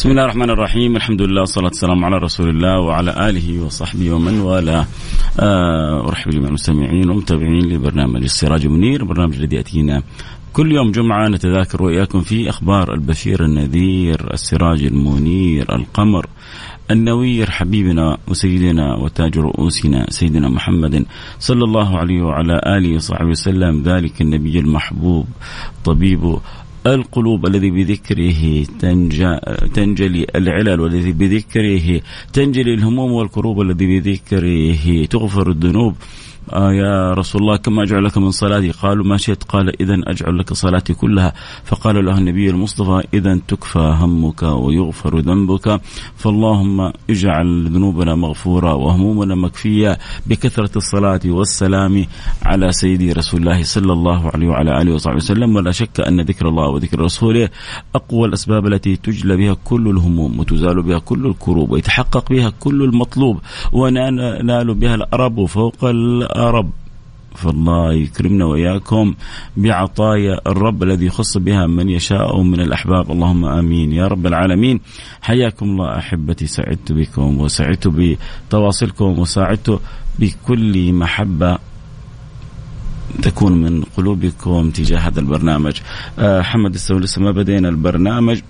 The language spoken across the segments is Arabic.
بسم الله الرحمن الرحيم الحمد لله والصلاة والسلام على رسول الله وعلى آله وصحبه ومن والاه أرحب جميع المستمعين والمتابعين لبرنامج السراج منير برنامج الذي يأتينا كل يوم جمعة نتذاكر وإياكم في أخبار البشير النذير السراج المنير القمر النوير حبيبنا وسيدنا وتاج رؤوسنا سيدنا محمد صلى الله عليه وعلى آله وصحبه وسلم ذلك النبي المحبوب طبيب القلوب الذي بذكره تنجلي العلل والذي بذكره تنجلي الهموم والكروب الذي بذكره تغفر الذنوب. آه يا رسول الله كما أجعل لك من صلاتي؟ قالوا ما شئت. قال إذا أجعل لك صلاتي كلها. فقال له النبي المصطفى إذا تكفى همك ويغفر ذنبك. فاللهم اجعل ذنوبنا مغفورة وهمومنا مكفية بكثرة الصلاة والسلام على سيدي رسول الله صلى الله عليه وعلى آله وصحبه وسلم. ولا شك أن ذكر الله وذكر رسوله أقوى الأسباب التي تجلى بها كل الهموم وتزال بها كل الكروب ويتحقق بها كل المطلوب وننال بها الأرب فوق رب فالله يكرمنا وإياكم بعطايا الرب الذي يخص بها من يشاء من الأحباب. اللهم آمين. يا رب العالمين حياكم الله أحبتي. سعدت بكم وسعدت بتواصلكم وسعدت بكل محبة تكون من قلوبكم تجاه هذا البرنامج. آه حمد السوي لسه ما بدينا البرنامج.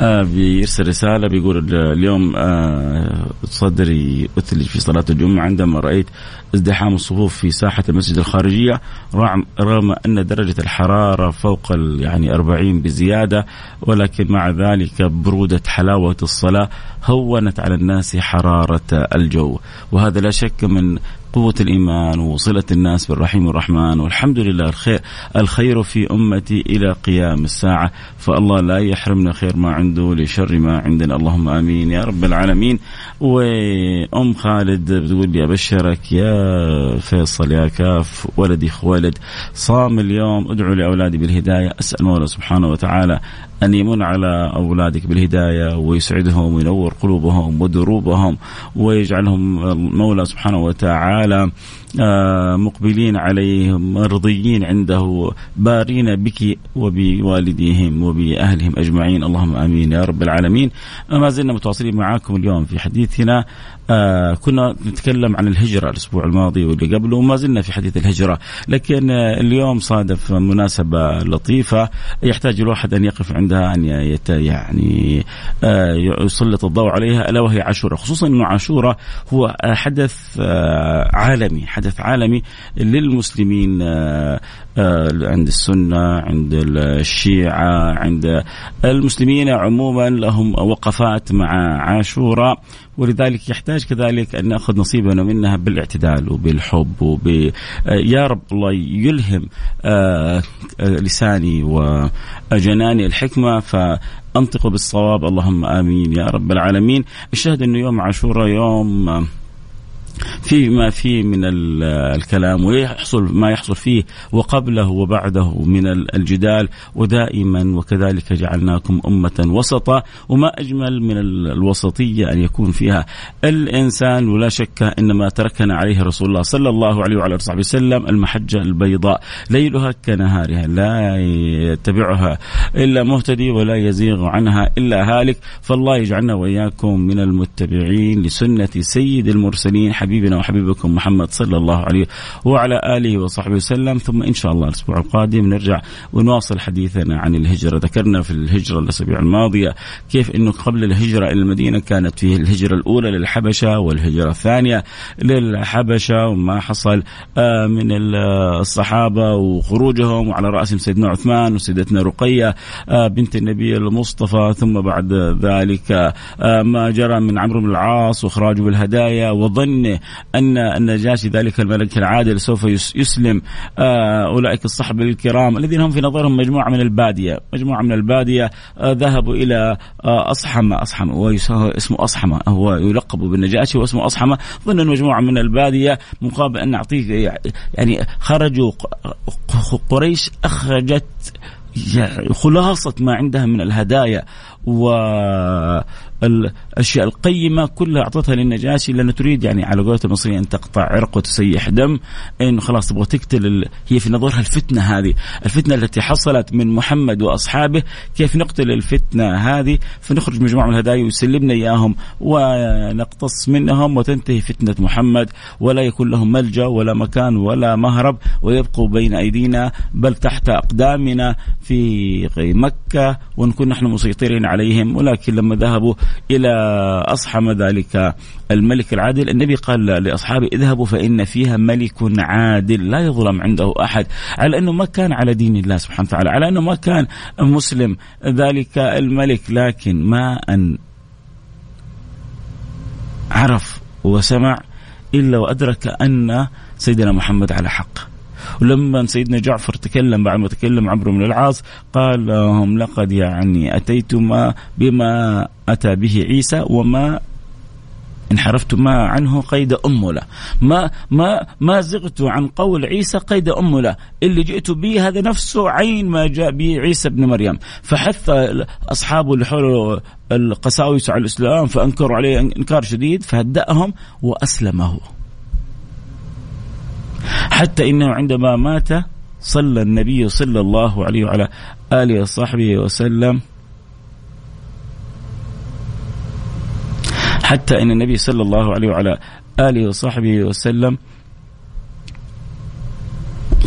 آه بيرسل رسالة بيقول اليوم آه صدري أثلج في صلاة الجمعة عندما رأيت ازدحام الصفوف في ساحة المسجد الخارجية رغم أن درجة الحرارة فوق يعني 40 بزيادة ولكن مع ذلك برودة حلاوة الصلاة هونت على الناس حرارة الجو. وهذا لا شك من قوة الإيمان وصلة الناس بالرحيم الرحمن والحمد لله الخير الخير في أمتي إلى قيام الساعة. فالله لا يحرمنا خير ما عنده لشر ما عندنا. اللهم آمين يا رب العالمين. وأم خالد بتقول لي أبشرك يا فيصل يا كاف ولدي خوالد صام اليوم أدعو لأولادي بالهداية. أسأل مولى سبحانه وتعالى أن يمن على أولادك بالهداية ويسعدهم وينور قلوبهم ودروبهم ويجعلهم المولى سبحانه وتعالى مقبلين عليه مرضيين عنده بارين بك وبوالديهم وبأهلهم أجمعين. اللهم آمين يا رب العالمين. ما زلنا متواصلين معاكم اليوم في حديثنا آه كنا نتكلم عن الهجرة الأسبوع الماضي واللي قبله وما زلنا في حديث الهجرة. لكن آه اليوم صادف مناسبة لطيفة يحتاج الواحد أن يقف عندها أن يت يعني آه يسلط الضوء عليها ألا وهي عاشوراء خصوصا أنه عاشوراء هو حدث آه عالمي حدث عالمي للمسلمين آه آه عند السنة عند الشيعة عند المسلمين عموما لهم وقفات مع عاشوراء ولذلك يحتاج كذلك أن نأخذ نصيبنا منها بالاعتدال وبالحب وب يا رب الله يلهم آه لساني وجناني الحكمة. فأنطق بالصواب اللهم آمين يا رب العالمين. الشاهد أنه يوم عاشوراء يوم في ما فيه من الكلام ويحصل ما يحصل فيه وقبله وبعده من الجدال ودائما وكذلك جعلناكم أمة وسطا وما أجمل من الوسطية أن يكون فيها الإنسان ولا شك إن ما تركنا عليه رسول الله صلى الله عليه وعلى آله وسلم المحجة البيضاء ليلها كنهارها لا يتبعها إلا مهتدي ولا يزيغ عنها إلا هالك فالله يجعلنا وإياكم من المتبعين لسنة سيد المرسلين حبيبنا وحبيبكم محمد صلى الله عليه وعلى آله وصحبه وسلم. ثم إن شاء الله الأسبوع القادم نرجع ونواصل حديثنا عن الهجرة. ذكرنا في الهجرة الأسابيع الماضية كيف إنه قبل الهجرة إلى المدينة كانت فيه الهجرة الأولى للحبشة والهجرة الثانية للحبشة وما حصل آه، من الصحابة وخروجهم وعلى رأسهم سيدنا عثمان وسيدتنا رقية آه، بنت النبي المصطفى. ثم بعد ذلك آه، ما جرى من عمرو بن العاص وإخراجه بالهدايا ان النجاشي ذلك الملك العادل سوف يسلم أولئك الصحابة الكرام الذين هم في نظرهم مجموعة من البادية، مجموعة من البادية ذهبوا إلى اصحمه اصحمه اسمه أصحمة هو يلقب بالنجاشي واسمه أصحمة ظن مجموعة من البادية مقابل أن نعطيك يعني خرجوا قريش أخرجت يعني خلاصة ما عندها من الهدايا والاشياء القيمة كلها أعطتها للنجاشي لأنه تريد يعني على قولة المصريين أن تقطع عرق وتسيح دم انه خلاص تبغى تقتل ال... هي في نظرها الفتنة هذه، الفتنة التي حصلت من محمد وأصحابه كيف نقتل الفتنة هذه؟ فنخرج مجموعة من الهدايا ويسلمنا إياهم ونقتص منهم وتنتهي فتنة محمد. ولا يكون لهم ملجأ ولا مكان ولا مهرب ويبقوا بين أيدينا بل تحت أقدامنا في مكة ونكون نحن مسيطرين عليهم. ولكن لما ذهبوا إلى أصحم ذلك الملك العادل. النبي قال لأصحابه اذهبوا فإن فيها ملك عادل. لا يظلم عنده أحد. على أنه ما كان على دين الله سبحانه وتعالى على أنه ما كان مسلم ذلك الملك. لكن ما أن عرف وسمع إلا وأدرك أن سيدنا محمد على حق. ولما سيدنا جعفر تكلم بعد ما تكلم عمرو بن العاص قال لهم لقد يعني أتيتما بما أتى به عيسى وما انحرفتما عنه قيد أملة ما ما ما زغت عن قول عيسى قيد أملة اللي جئت به هذا نفسه عين ما جاء به عيسى ابن مريم. فحث أصحابه اللي حوله القساوسة على الإسلام فأنكروا عليه إنكار شديد فهدأهم وأسلمه. حتى إنه عندما مات صلى النبي صلى الله عليه وعلى آله وصحبه وسلم حتى إن النبي صلى الله عليه وعلى آله وصحبه وسلم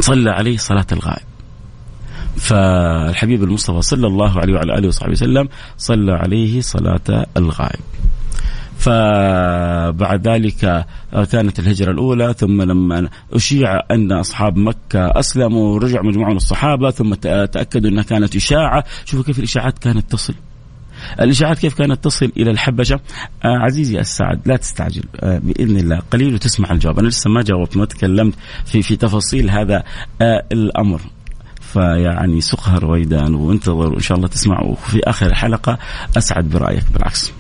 صلى عليه صلاة الغائب. فالحبيب المصطفى صلى الله عليه وعلى آله وصحبه وسلم صلى عليه صلاة الغائب. فبعد ذلك كانت الهجرة الأولى ثم لما أشيع أن أصحاب مكة أسلموا ورجع مجموعة من الصحابة ثم تأكدوا أنها كانت إشاعة. شوفوا كيف الإشاعات كانت تصل. الإشاعات كيف كانت تصل إلى الحبشة؟ آه عزيزي السعد لا تستعجل. آه بإذن الله قليل وتسمع الجواب. أنا لسه ما جاوبت ما تكلمت في في تفاصيل هذا آه الأمر. فيعني سقها رويدان وانتظر وان شاء الله تسمع وفي آخر الحلقة أسعد برأيك بالعكس.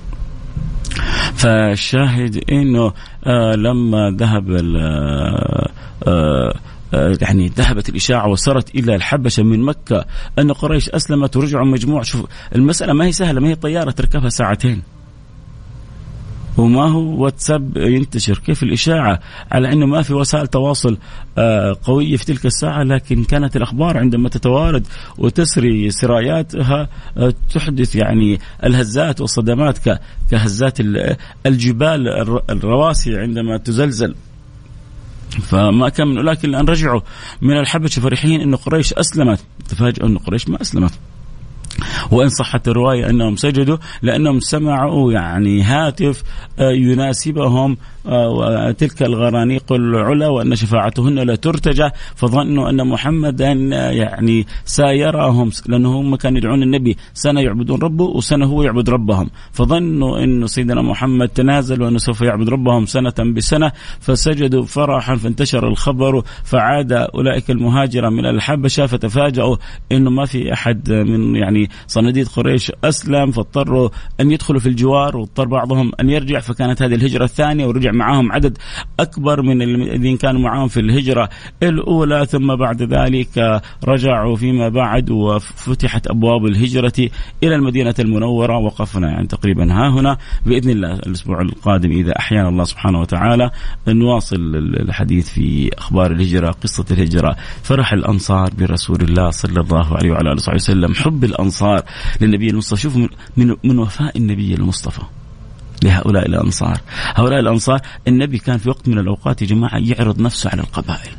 فالشاهد إنه آه لما ذهب آه آه يعني ذهبت الإشاعة وصارت إلى الحبشة من مكة أن قريش أسلمت ورجعوا مجموعة شوف المسألة ما هي سهلة ما هي طيارة تركبها ساعتين. وما هو واتساب ينتشر؟ كيف الإشاعة؟ على أنه ما في وسائل تواصل آه، قوية في تلك الساعة لكن كانت الأخبار عندما تتوارد وتسري سراياتها آه، تحدث يعني الهزات والصدمات كهزات الجبال الرواسي عندما تزلزل. فما كان من لكن الآن رجعوا من الحبشة فرحين انه قريش أسلمت. تفاجئوا انه قريش ما أسلمت. وإن صحت الرواية أنهم سجدوا لأنهم سمعوا يعني هاتف آه، يناسبهم وتلك الغرانيق العلا وأن شفاعتهن لا ترتجى فظنوا أن محمدا يعني سايرهم لأنه هم كانوا يدعون النبي سنة يعبدون ربه وسنة هو يعبد ربهم. فظنوا أن سيدنا محمد تنازل وأنه سوف يعبد ربهم سنة بسنة فسجدوا فرحا فانتشر الخبر فعاد أولئك المهاجرة من الحبشة فتفاجأوا أنه ما في أحد من يعني صناديد قريش أسلم فاضطروا أن يدخلوا في الجوار واضطر بعضهم أن يرجع فكانت هذه الهجرة الثانية ورجع معهم عدد أكبر من الذين كانوا معهم في الهجرة الأولى ثم بعد ذلك رجعوا فيما بعد وفتحت أبواب الهجرة إلى المدينة المنورة وقفنا يعني تقريبا ها هنا بإذن الله الأسبوع القادم إذا أحيانا الله سبحانه وتعالى نواصل الحديث في أخبار الهجرة قصة الهجرة فرح الأنصار برسول الله صلى الله عليه وعلى آله وسلم حب الأنصار للنبي المصطفى. شوفوا من من وفاء النبي المصطفى. لهؤلاء الأنصار. هؤلاء الأنصار النبي كان في وقت من الأوقات يا جماعة يعرض نفسه على القبائل.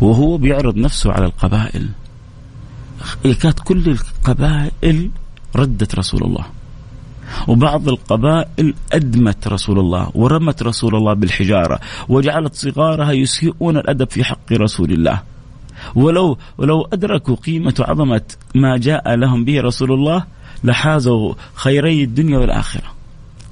وهو بيعرض نفسه على القبائل. كانت كل القبائل ردت رسول الله. وبعض القبائل أدمت رسول الله ورمت رسول الله بالحجارة وجعلت صغارها يسيئون الأدب في حق رسول الله. ولو ولو أدركوا قيمة وعظمة ما جاء لهم به رسول الله لحازوا خيري الدنيا والآخرة.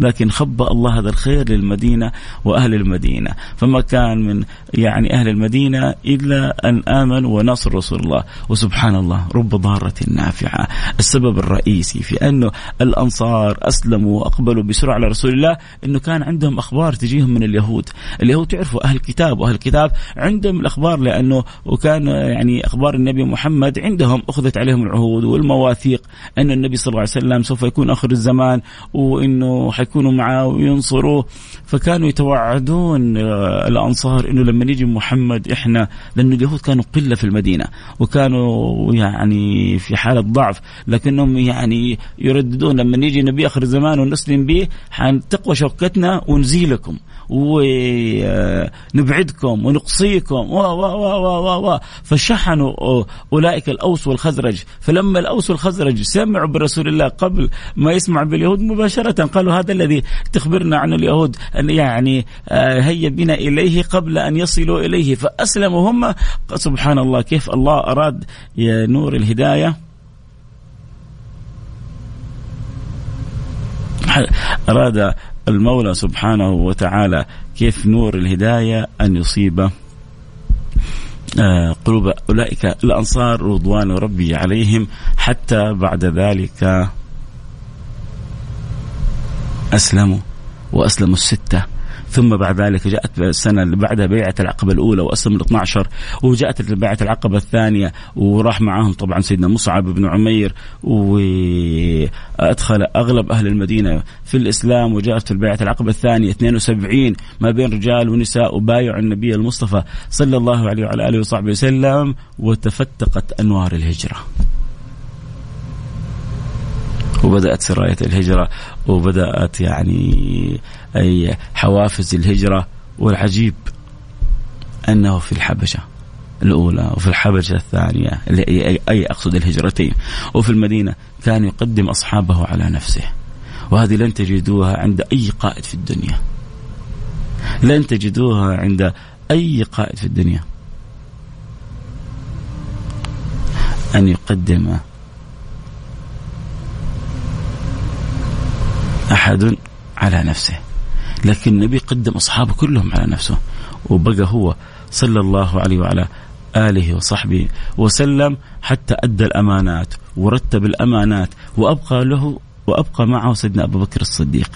لكن خبأ الله هذا الخير للمدينة وأهل المدينة. فما كان من يعني أهل المدينة إلا أن آمنوا ونصر رسول الله. وسبحان الله رب ضارة نافعة. السبب الرئيسي في أنه الأنصار أسلموا وأقبلوا بسرعة على رسول الله أنه كان عندهم أخبار تجيهم من اليهود. اليهود تعرفوا أهل الكتاب وأهل الكتاب عندهم الأخبار لأنه وكان يعني أخبار النبي محمد عندهم أخذت عليهم العهود والمواثيق أن النبي صلى الله عليه وسلم سوف يكون آخر الزمان وأنه يكونوا معه وينصروه. فكانوا يتوعدون آه، الأنصار إنه لما يجي محمد إحنا لأنه اليهود كانوا قلة في المدينة وكانوا يعني في حالة ضعف لكنهم يعني يرددون لما يجي نبي آخر الزمان ونسلم به حتقوى شوكتنا ونزيلكم ونبعدكم ونقصيكم و و و و و فشحنوا أولئك الأوس والخزرج. فلما الأوس والخزرج سمعوا برسول الله قبل ما يسمع باليهود مباشرة قالوا هذا الذي تخبرنا عن اليهود أن يعني آه، هيا بنا إليه قبل أن يصلوا إليه. فاسلموا هم سبحان الله كيف الله أراد نور الهداية؟ أراد المولى سبحانه وتعالى كيف نور الهداية أن يصيب آه، قلوب أولئك الأنصار رضوان ربي عليهم حتى بعد ذلك. أسلموا وأسلموا الستة. ثم بعد ذلك جاءت السنة اللي بعدها بيعة العقبة الأولى وأسلم ال 12 وجاءت بيعة العقبة الثانية وراح معاهم طبعا سيدنا مصعب بن عمير وأدخل أغلب أهل المدينة في الإسلام وجاءت في البيعة العقبة الثانية 72 ما بين رجال ونساء وبايعوا النبي المصطفى صلى الله عليه وعلى آله وصحبه وسلم وتفتقت أنوار الهجرة. وبدأت سراية الهجرة. وبدأت يعني أي حوافز الهجرة والعجيب أنه في الحبشة الأولى وفي الحبشة الثانية أي أقصد الهجرتين. وفي المدينة كان يقدم أصحابه على نفسه. وهذه لن تجدوها عند أي قائد في الدنيا. لن تجدوها عند أي قائد في الدنيا. أن يقدم أحد على نفسه. لكن النبي قدم أصحابه كلهم على نفسه. وبقى هو صلى الله عليه وعلى آله وصحبه وسلم حتى أدى الأمانات ورتب الأمانات وأبقى له وأبقى معه سيدنا أبو بكر الصديق.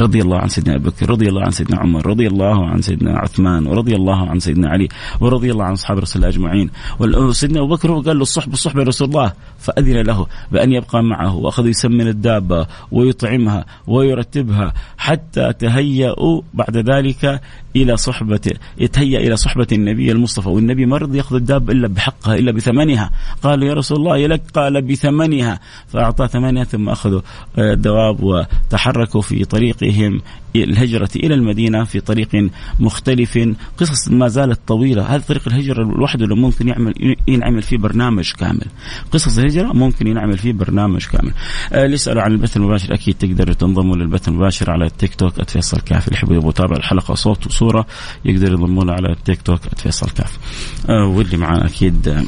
رضي الله عن سيدنا ابي بكر رضي الله عن سيدنا عمر رضي الله عن سيدنا عثمان ورضي الله عن سيدنا علي ورضي الله عن أصحاب رسول الله اجمعين وسيدنا أبو بكر قال له الصحبه الصحبه رسول الله. فأذن له بأن يبقى معه وأخذ يسمن الدابة ويطعمها ويرتبها حتى تهيأوا بعد ذلك إلى صحبة يتهيأ إلى صحبة النبي المصطفى. والنبي ما رضي يأخذ الدابة إلا بحقها إلا بثمنها. قال يا رسول الله يلك قال بثمنها. فاعطاه ثمنها ثم أخذوا الدواب وتحركوا في طريقهم الهجرة إلى المدينة في طريق مختلف. قصص ما زالت طويلة. هذا طريق الهجرة لوحده لو ممكن يعمل ينعمل فيه برنامج كامل. قصص الهجرة ممكن ينعمل فيه برنامج كامل. آه، اللي يسألوا عن البث المباشر. أكيد تقدروا تنضموا للبث المباشر على التيك توك @فيصل كاف. اللي يحبوا يتابع الحلقة صوت وصورة يقدر ينضموا على التيك توك @فيصل كاف. آه، واللي معنا أكيد آه،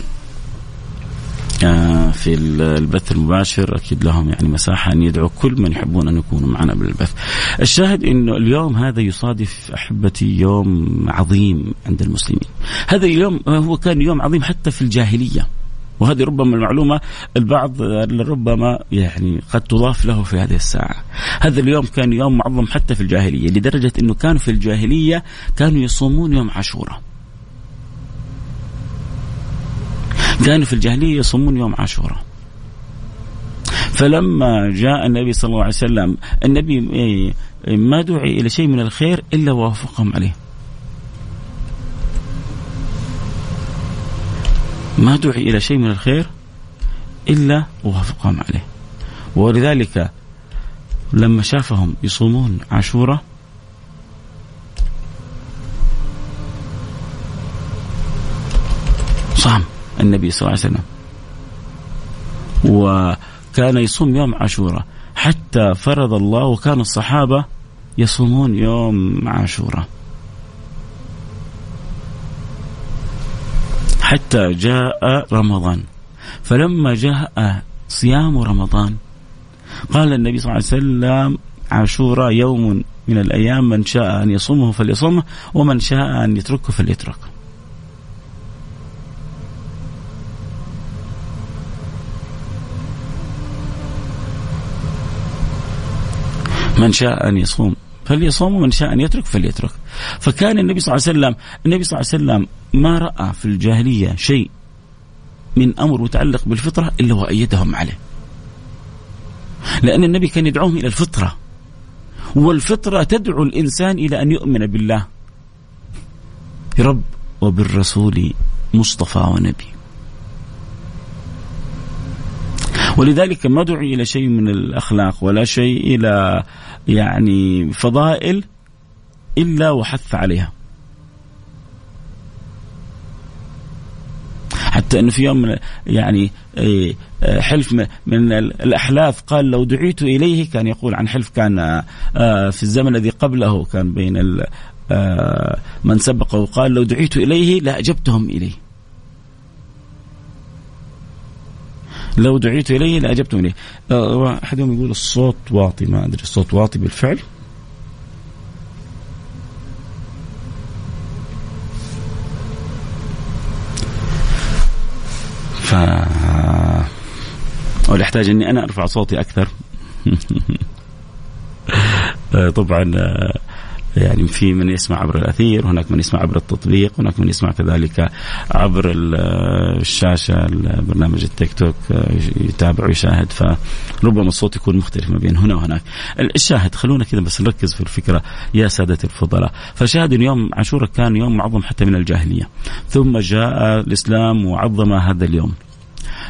في البث المباشر أكيد لهم يعني مساحة أن يدعوا كل من يحبون أن يكونوا معنا بالبث. الشاهد إنه اليوم هذا يصادف أحبتي يوم عظيم عند المسلمين. هذا اليوم هو كان يوم عظيم حتى في الجاهلية. وهذه ربما المعلومة البعض ربما يعني قد تضاف له في هذه الساعة هذا اليوم كان يوم معظم حتى في الجاهلية لدرجة أنه كانوا في الجاهلية كانوا يصومون يوم عاشوراء كانوا في الجاهلية يصومون يوم عاشوراء. فلما جاء النبي صلى الله عليه وسلم النبي إيه، ما دعي إلى شيء من الخير إلا وافقهم عليه. ما دعي إلى شيء من الخير إلا وافقهم عليه. ولذلك لما شافهم يصومون عاشوراء صام. النبي صلى الله عليه وسلم. وكان يصوم يوم عاشوراء. حتى فرض الله وكان الصحابة يصومون يوم عاشوراء. حتى جاء رمضان. فلما جاء صيام رمضان قال النبي صلى الله عليه وسلم عاشوراء يوم من الأيام من شاء أن يصومه فليصومه ومن شاء أن يتركه فليتركه. من شاء أن يصوم. فليصوم ومن شاء أن يترك فليترك. فكان النبي صلى الله عليه وسلم النبي صلى الله عليه وسلم ما رأى في الجاهلية شيء من أمر متعلق بالفطرة إلا وأيدهم عليه. لأن النبي كان يدعوهم إلى الفطرة. والفطرة تدعو الإنسان إلى أن يؤمن بالله. رب وبالرسول مصطفى ونبي. ولذلك ما دعي إلى شيء من الأخلاق ولا شيء إلى يعني فضائل إلا وحث عليها حتى إنه في يوم من يعني إيه، حلف من الأحلاف قال لو دعيت إليه كان يقول عن حلف كان آه، في الزمن الذي قبله كان بين آه، من سبقه قال لو دعيت إليه لأجبتهم إليه. لو دعيت إليه لاجبتهم اليه. أحدهم يقول الصوت واطي ما أدري الصوت واطي بالفعل. ف ولا يحتاج إني أنا أرفع صوتي أكثر طبعا يعني في من يسمع عبر الأثير هناك من يسمع عبر التطبيق هناك من يسمع كذلك عبر الشاشة برنامج التيك توك يتابع ويشاهد فربما الصوت يكون مختلف ما بين هنا وهناك. الشاهد خلونا كذا بس نركز في الفكرة. يا ساده الفضلاء. فشاهد يوم عاشوراء كان يوم معظم حتى من الجاهلية. ثم جاء الإسلام وعظم هذا اليوم.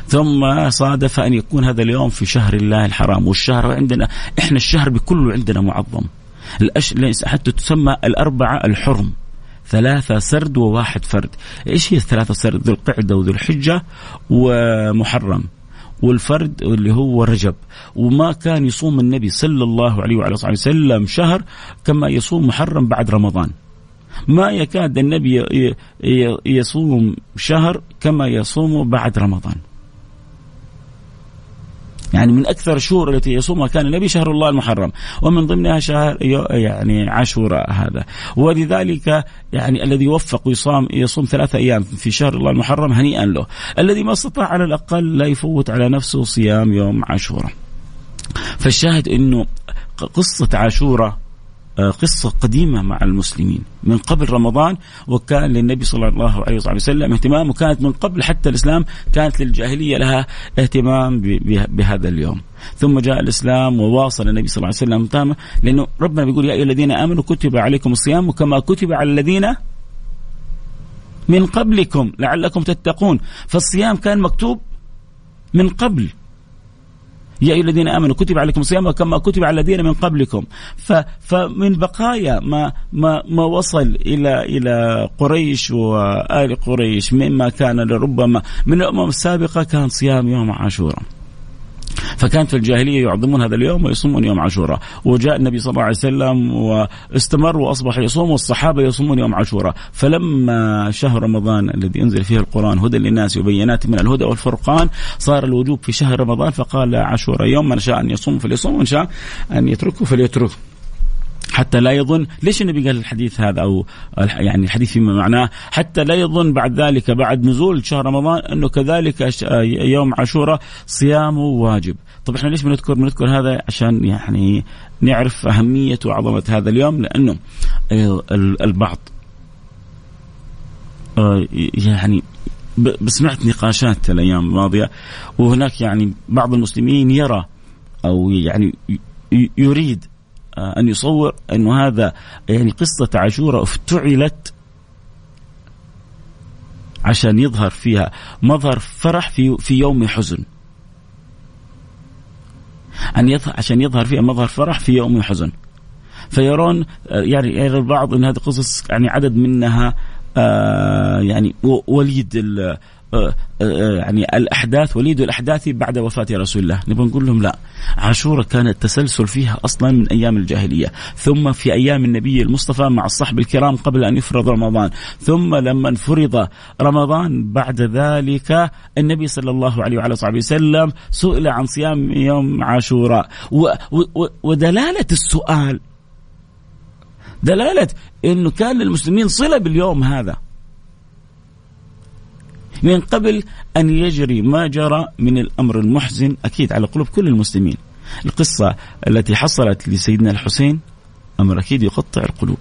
ثم صادف أن يكون هذا اليوم في شهر الله الحرام. والشهر عندنا إحنا الشهر بكله عندنا معظم. الأش... حتى تسمى الأربعة الحرم. ثلاثة سرد وواحد فرد. إيش هي الثلاثة سرد؟ ذو القعدة وذو الحجة ومحرم. والفرد اللي هو رجب. وما كان يصوم النبي صلى الله عليه وعلى صحبه وسلم شهر كما يصوم محرم بعد رمضان. ما يكاد النبي يصوم شهر كما يصوم بعد رمضان. يعني من أكثر الشهور التي يصومها كان النبي شهر الله المحرم ومن ضمنها شهر يعني عاشوراء هذا. ولذلك يعني الذي يوفق ويصام يصوم ثلاثة أيام في شهر الله المحرم هنيئا له. الذي ما استطاع على الأقل لا يفوت على نفسه صيام يوم عاشوراء. فالشاهد إنه قصة عاشوراء قصة قديمة مع المسلمين. من قبل رمضان وكان للنبي صلى الله عليه وسلم اهتمام وكانت من قبل حتى الإسلام كانت للجاهلية لها اهتمام بهذا اليوم. ثم جاء الإسلام وواصل النبي صلى الله عليه وسلم تامة لأنه ربنا بيقول يا أيها الذين آمنوا كتب عليكم الصيام وكما كتب على الذين من قبلكم لعلكم تتقون. فالصيام كان مكتوب من قبل. يا أيها الذين آمنوا كتب عليكم الصيام كما كتب على الذين من قبلكم. فمن بقايا ما ما ما وصل إلى إلى قريش وآل قريش مما كان لربما من الأمم السابقة كان صيام يوم عاشوراء. فكانت في الجاهلية يعظمون هذا اليوم ويصومون يوم عاشوراء. وجاء النبي صلى الله عليه وسلم واستمر وأصبح يصوم والصحابة يصومون يوم عاشوراء. فلما شهر رمضان الذي أنزل فيه القرآن هدى للناس وبينات من الهدى والفرقان صار الوجوب في شهر رمضان فقال عاشوراء يوم من شاء أن يصوم فليصوم ومن شاء أن يتركه فليتركه. حتى لا يظن ليش النبي قال الحديث هذا أو يعني الحديث فيما معناه؟ حتى لا يظن بعد ذلك بعد نزول شهر رمضان أنه كذلك يوم عاشوراء صيامه واجب. طب إحنا ليش بنذكر بنذكر هذا؟ عشان يعني نعرف أهمية وعظمة هذا اليوم لأنه البعض آه، يعني سمعت نقاشات الأيام الماضية وهناك يعني بعض المسلمين يرى أو يعني يريد آه، أن يصور أنه هذا يعني قصة عاشوراء افتعلت عشان يظهر فيها مظهر فرح في في يوم حزن. أن يظهر عشان يظهر فيها مظهر فرح في يوم حزن. فيرون يعني يرى البعض أن هذه قصص يعني عدد منها آه يعني وليد آه، آه، يعني الأحداث وليد الأحداث بعد وفاة رسول الله. نبغى نقول لهم لا. عاشوراء كان التسلسل فيها أصلا من أيام الجاهلية. ثم في أيام النبي المصطفى مع الصحب الكرام قبل أن يفرض رمضان. ثم لما فرض رمضان بعد ذلك النبي صلى الله عليه وعلى صحبه وسلم سئل عن صيام يوم عاشوراء. ودلالة السؤال دلالة إنه كان للمسلمين صلة باليوم هذا. من قبل أن يجري ما جرى من الأمر المحزن أكيد على قلوب كل المسلمين. القصة التي حصلت لسيدنا الحسين أمر أكيد يقطع القلوب.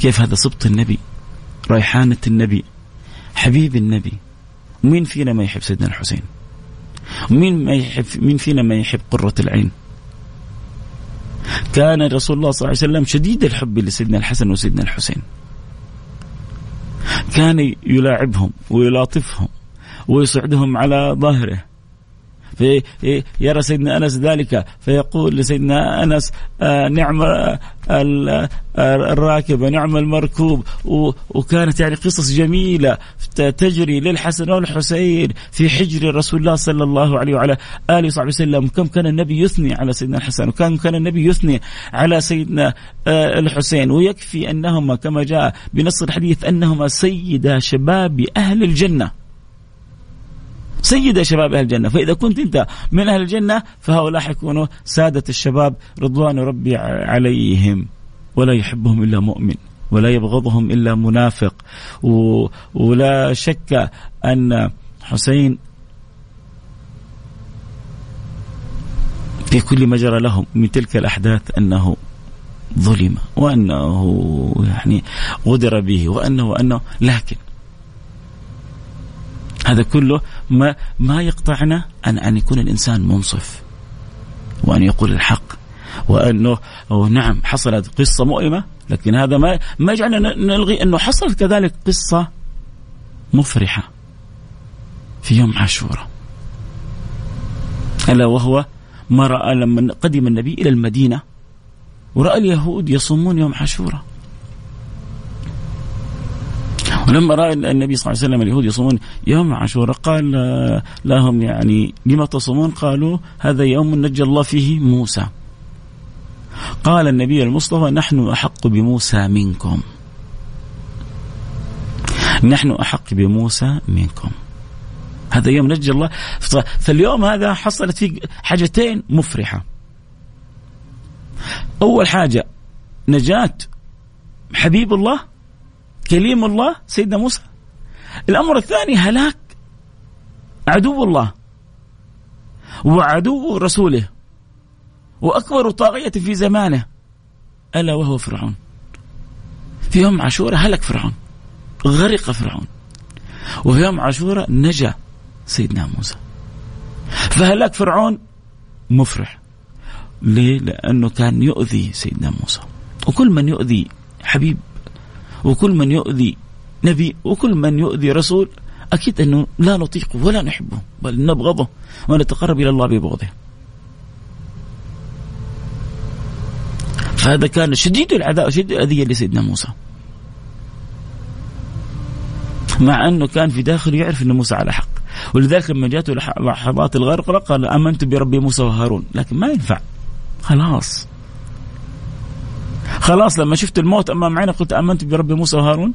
كيف هذا سبط النبي؟ ريحانة النبي حبيب النبي. مين فينا ما يحب سيدنا الحسين؟ مين ما يحب مين فينا ما يحب قرة العين؟ كان رسول الله صلى الله عليه وسلم شديد الحب لسيدنا الحسن وسيدنا الحسين. كان يلاعبهم ويلاطفهم ويصعدهم على ظهره. يرى سيدنا أنس ذلك فيقول لسيدنا أنس آه نعم الراكب ونعم المركوب وكانت يعني قصص جميلة تجري للحسن والحسين في حجر رسول الله صلى الله عليه وعلى آله وصحبه وسلم. كم كان النبي يثني على سيدنا الحسن وكم كان النبي يثني على سيدنا آه، الحسين. ويكفي أنهما كما جاء بنص الحديث أنهما سيدا شباب أهل الجنة. سيد شباب أهل الجنة. فإذا كنت أنت من أهل الجنة فهؤلاء حيكونوا سادة الشباب رضوان ربي عليهم. ولا يحبهم إلا مؤمن ولا يبغضهم إلا منافق. و... ولا شك أن حسين في كل ما جرى له من تلك الأحداث أنه ظلم وأنه يعني غدر به وانه وانه لكن هذا كله ما ما يقطعنا أن أن يكون الإنسان منصف وأن يقول الحق وأنه نعم حصلت قصة مؤلمة لكن هذا ما ما يجعلنا نلغي أنه حصلت كذلك قصة مفرحة في يوم عاشوراء. ألا وهو ما رأى لما قدم النبي إلى المدينة ورأى اليهود يصومون يوم عاشوراء. ولما رأى النبي صلى الله عليه وسلم اليهود يصومون يوم عاشوراء قال لهم يعني لما تصومون؟ قالوا هذا يوم نجى الله فيه موسى. قال النبي المصطفى نحن أحق بموسى منكم. نحن أحق بموسى منكم. هذا يوم نجى الله فاليوم هذا حصلت فيه حاجتين مفرحة. أول حاجة نجاة حبيب الله كليم الله سيدنا موسى. الأمر الثاني هلاك عدو الله وعدو رسوله وأكبر طاغية في زمانه ألا وهو فرعون. في يوم عاشوراء هلك فرعون غرق فرعون وفي يوم عاشوراء نجا سيدنا موسى. فهلاك فرعون مفرح. ليه؟ لأنه كان يؤذي سيدنا موسى. وكل من يؤذي حبيب وكل من يؤذي نبي وكل من يؤذي رسول أكيد أنه لا نطيقه ولا نحبه بل نبغضه ونتقرب إلى الله ببغضه. فهذا كان شديد العداء وشديد الأذية لسيدنا موسى. مع أنه كان في داخله يعرف أن موسى على حق. ولذلك لما جاءته لحظات الغرق قال آمنت بربي موسى وهارون. لكن ما ينفع. خلاص. خلاص لما شفت الموت أمام عينك قلت آمنت برب موسى وهارون.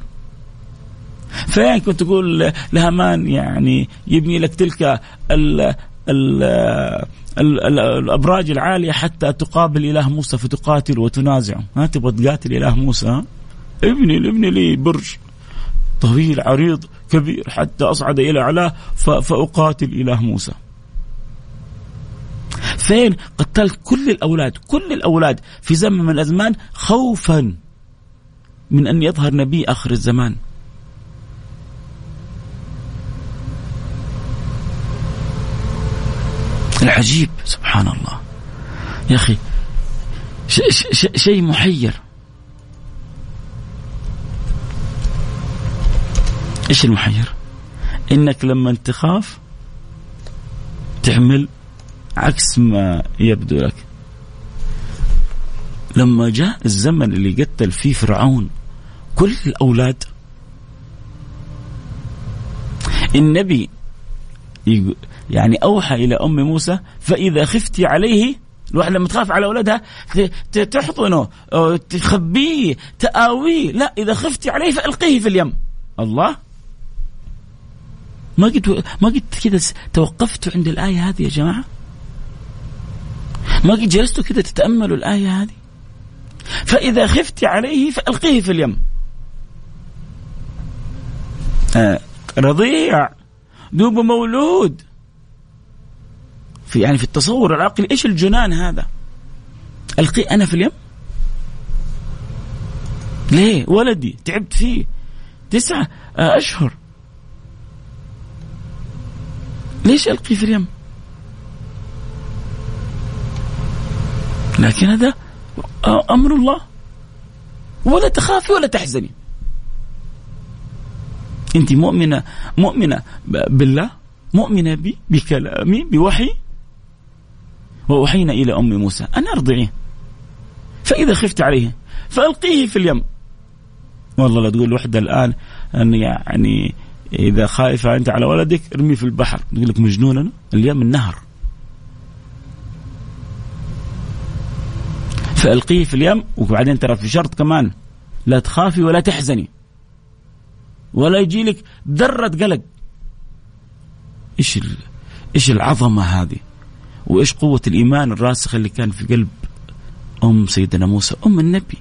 فين كنت تقول لهامان يعني يبني لك تلك ال ال ال ال الأبراج العالية حتى تقابل إله موسى فتقاتل وتنازعه. ما تبغى تقاتل إله موسى ها؟ ابني ابني لي برج طويل عريض كبير حتى أصعد إلى أعلاه فأقاتل إله موسى. فين قتلت كل الأولاد كل الأولاد في زمن من الأزمان خوفا من أن يظهر نبي آخر الزمان. العجيب سبحان الله يا أخي شيء محير. إيش المحير؟ إنك لما تخاف تعمل عكس ما يبدو لك. لما جاء الزمن اللي قتل فيه فرعون كل الأولاد النبي يعني أوحى إلى أم موسى فإذا خفت عليه الواحد لما تخاف على أولادها تحضنه تخبيه تآويه لا إذا خفت عليه فألقيه في اليم. الله؟ ما قد ما قد كذا توقفتوا عند الآية هذه يا جماعة؟ ما جلستوا كذا تتأملوا الآية هذه فإذا خفت عليه فألقيه في اليم آه رضيع دوب مولود في يعني في التصور العقلي إيش الجنان هذا؟ القي أنا في اليم؟ ليه؟ ولدي تعبت فيه تسعة أشهر ليش القي في اليم؟ لكن هذا أمر الله. ولا تخافي ولا تحزني. أنت مؤمنة مؤمنة بالله مؤمنة بي بكلامي بوحي. وأوحينا إلى أم موسى أن ارضعيه فإذا خفت عليه فألقيه في اليم. والله لا تقول وحدة الآن أن يعني إذا خايفه أنت على ولدك ارميه في البحر. تقول لك مجنون أنا؟ اليم النهر. فألقيه في اليم وبعدين ترى في شرط كمان لا تخافي ولا تحزني. ولا يجي لك ذرة قلق. إيش إيش العظمة هذه؟ وإيش قوة الإيمان الراسخ اللي كان في قلب أم سيدنا موسى أم النبي؟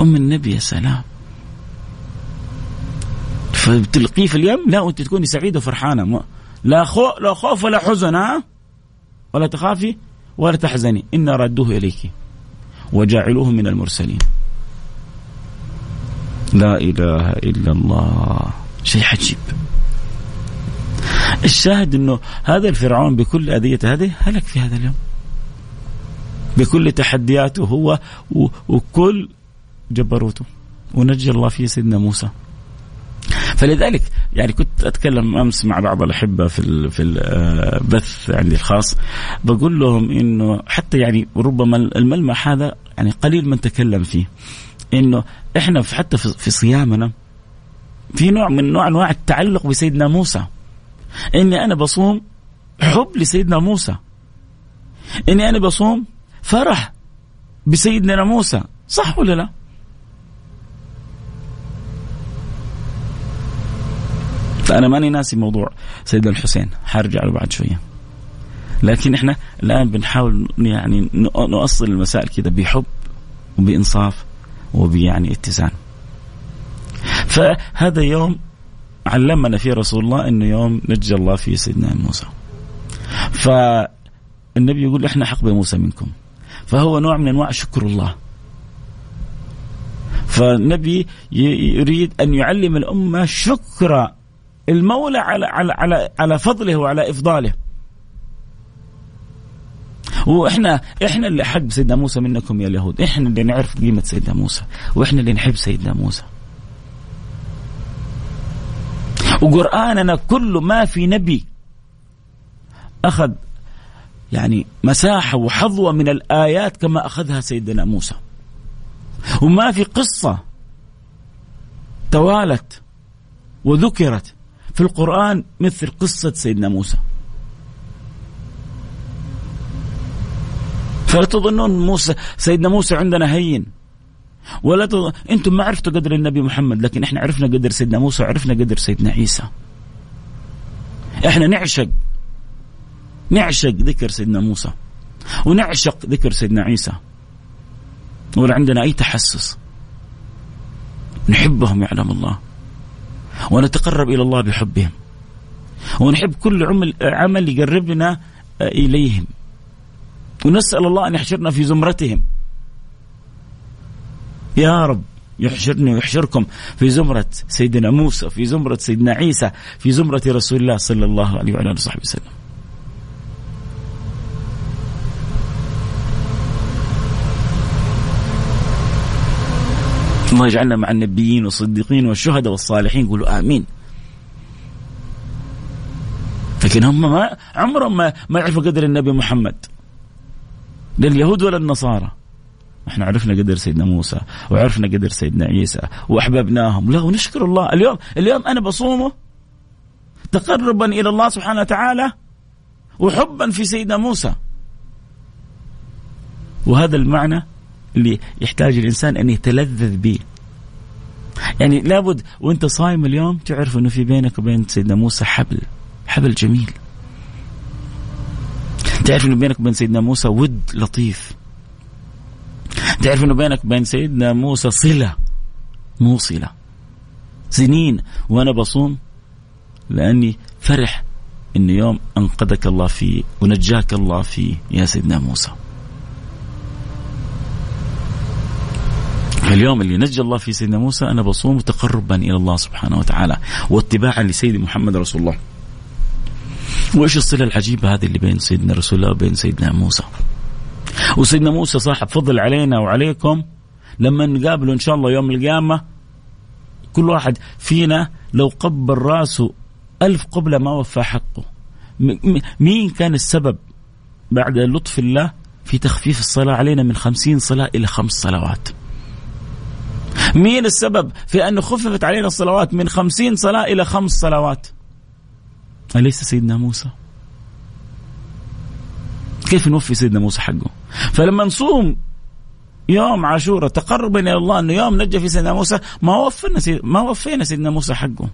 أم النبي يا سلام. فبتلقيه في اليم؟ لا وأنت تكوني سعيدة وفرحانة. لا خوف لا خوف ولا حزن ها؟ ولا تخافي؟ ولا تحزني إنا ردوه إليك وجاعلوه من المرسلين. لا إله إلا الله. شيء عجيب. الشاهد إنه هذا الفرعون بكل اذيته هذه هلك في هذا اليوم. بكل تحدياته هو وكل جبروته. ونجى الله فيه سيدنا موسى. فلذلك يعني كنت أتكلم أمس مع بعض الأحبة في في البث عندي الخاص. بقول لهم إنه حتى يعني ربما الملمح هذا يعني قليل من تكلم فيه. إنه إحنا في حتى في صيامنا في نوع من نوع أنواع التعلق بسيدنا موسى. إني أنا بصوم حب لسيدنا موسى. إني أنا بصوم فرح بسيدنا موسى. صح ولا لا؟ فانا ماني ناسي موضوع سيدنا الحسين حارجع له بعد شوية. لكن إحنا الآن بنحاول يعني نؤصل المسائل كذا بحب وبإنصاف وبيعني اتزان. فهذا يوم علمنا فيه رسول الله إنه يوم نجى الله فيه سيدنا موسى. فالنبي يقول إحنا حق بموسى منكم. فهو نوع من أنواع شكر الله. فالنبي يريد أن يعلم الأمة شكر المولى على على على على فضله وعلى إفضاله وإحنا إحنا اللي احق سيدنا موسى منكم يا اليهود، إحنا اللي نعرف قيمة سيدنا موسى، وإحنا اللي نحب سيدنا موسى. وقرآننا كله ما في نبي أخذ يعني مساحة وحظوة من الآيات كما أخذها سيدنا موسى. وما في قصة توالت وذكرت في القرآن مثل قصة سيدنا موسى. فلا تظنون موسى سيدنا موسى عندنا هين. ولا تظن... أنتم ما عرفتوا قدر النبي محمد لكن إحنا عرفنا قدر سيدنا موسى وعرفنا قدر سيدنا عيسى. إحنا نعشق نعشق ذكر سيدنا موسى ونعشق ذكر سيدنا عيسى. ولا عندنا أي تحسس. نحبهم يعلم الله. ونتقرب إلى الله بحبهم. ونحب كل عمل يقربنا إليهم. ونسأل الله أن يحشرنا في زمرتهم. يا رب يحشرني ويحشركم في زمرة سيدنا موسى في زمرة سيدنا عيسى في زمرة رسول الله صلى الله عليه وعلى آله وصحبه وسلم. الله يجعلنا مع النبيين والصديقين والشهداء والصالحين قولوا آمين. لكن هم ما عمرهم ما ما يعرفوا قدر النبي محمد. لا اليهود ولا النصارى. إحنا عرفنا قدر سيدنا موسى وعرفنا قدر سيدنا عيسى وأحببناهم. لا ونشكر الله. اليوم اليوم أنا بصومه تقربا إلى الله سبحانه وتعالى وحبا في سيدنا موسى. وهذا المعنى اللي يحتاج الإنسان أن يتلذذ به. يعني لابد وأنت صايم اليوم تعرف أنه في بينك وبين سيدنا موسى حبل حبل جميل. تعرف أنه بينك وبين سيدنا موسى ود لطيف. تعرف أنه بينك وبين سيدنا موسى صلة موصلة. سنين وأنا بصوم لأني فرح ان يوم أنقذك الله فيه ونجاك الله فيه يا سيدنا موسى. اليوم اللي نجى الله في سيدنا موسى أنا بصوم تقربا إلى الله سبحانه وتعالى واتباعا لسيدي محمد رسول الله. وإيش الصلة العجيبة هذه اللي بين سيدنا رسول الله وبين سيدنا موسى. وسيدنا موسى صاحب فضل علينا وعليكم لما نقابله إن شاء الله يوم القيامة كل واحد فينا لو قبل راسه ألف قبلة ما وفى حقه مين كان السبب بعد لطف الله في تخفيف الصلاة علينا من خمسين صلاة إلى خمس صلوات مين السبب في أنه خففت علينا الصلوات من خمسين صلاة إلى خمس صلوات أليس سيدنا موسى كيف نوفي سيدنا موسى حقه فلما نصوم يوم عاشوراء تقربا إلى الله أنه يوم نجى في سيدنا موسى ما وفينا سيد ما وفينا سيدنا موسى حقه.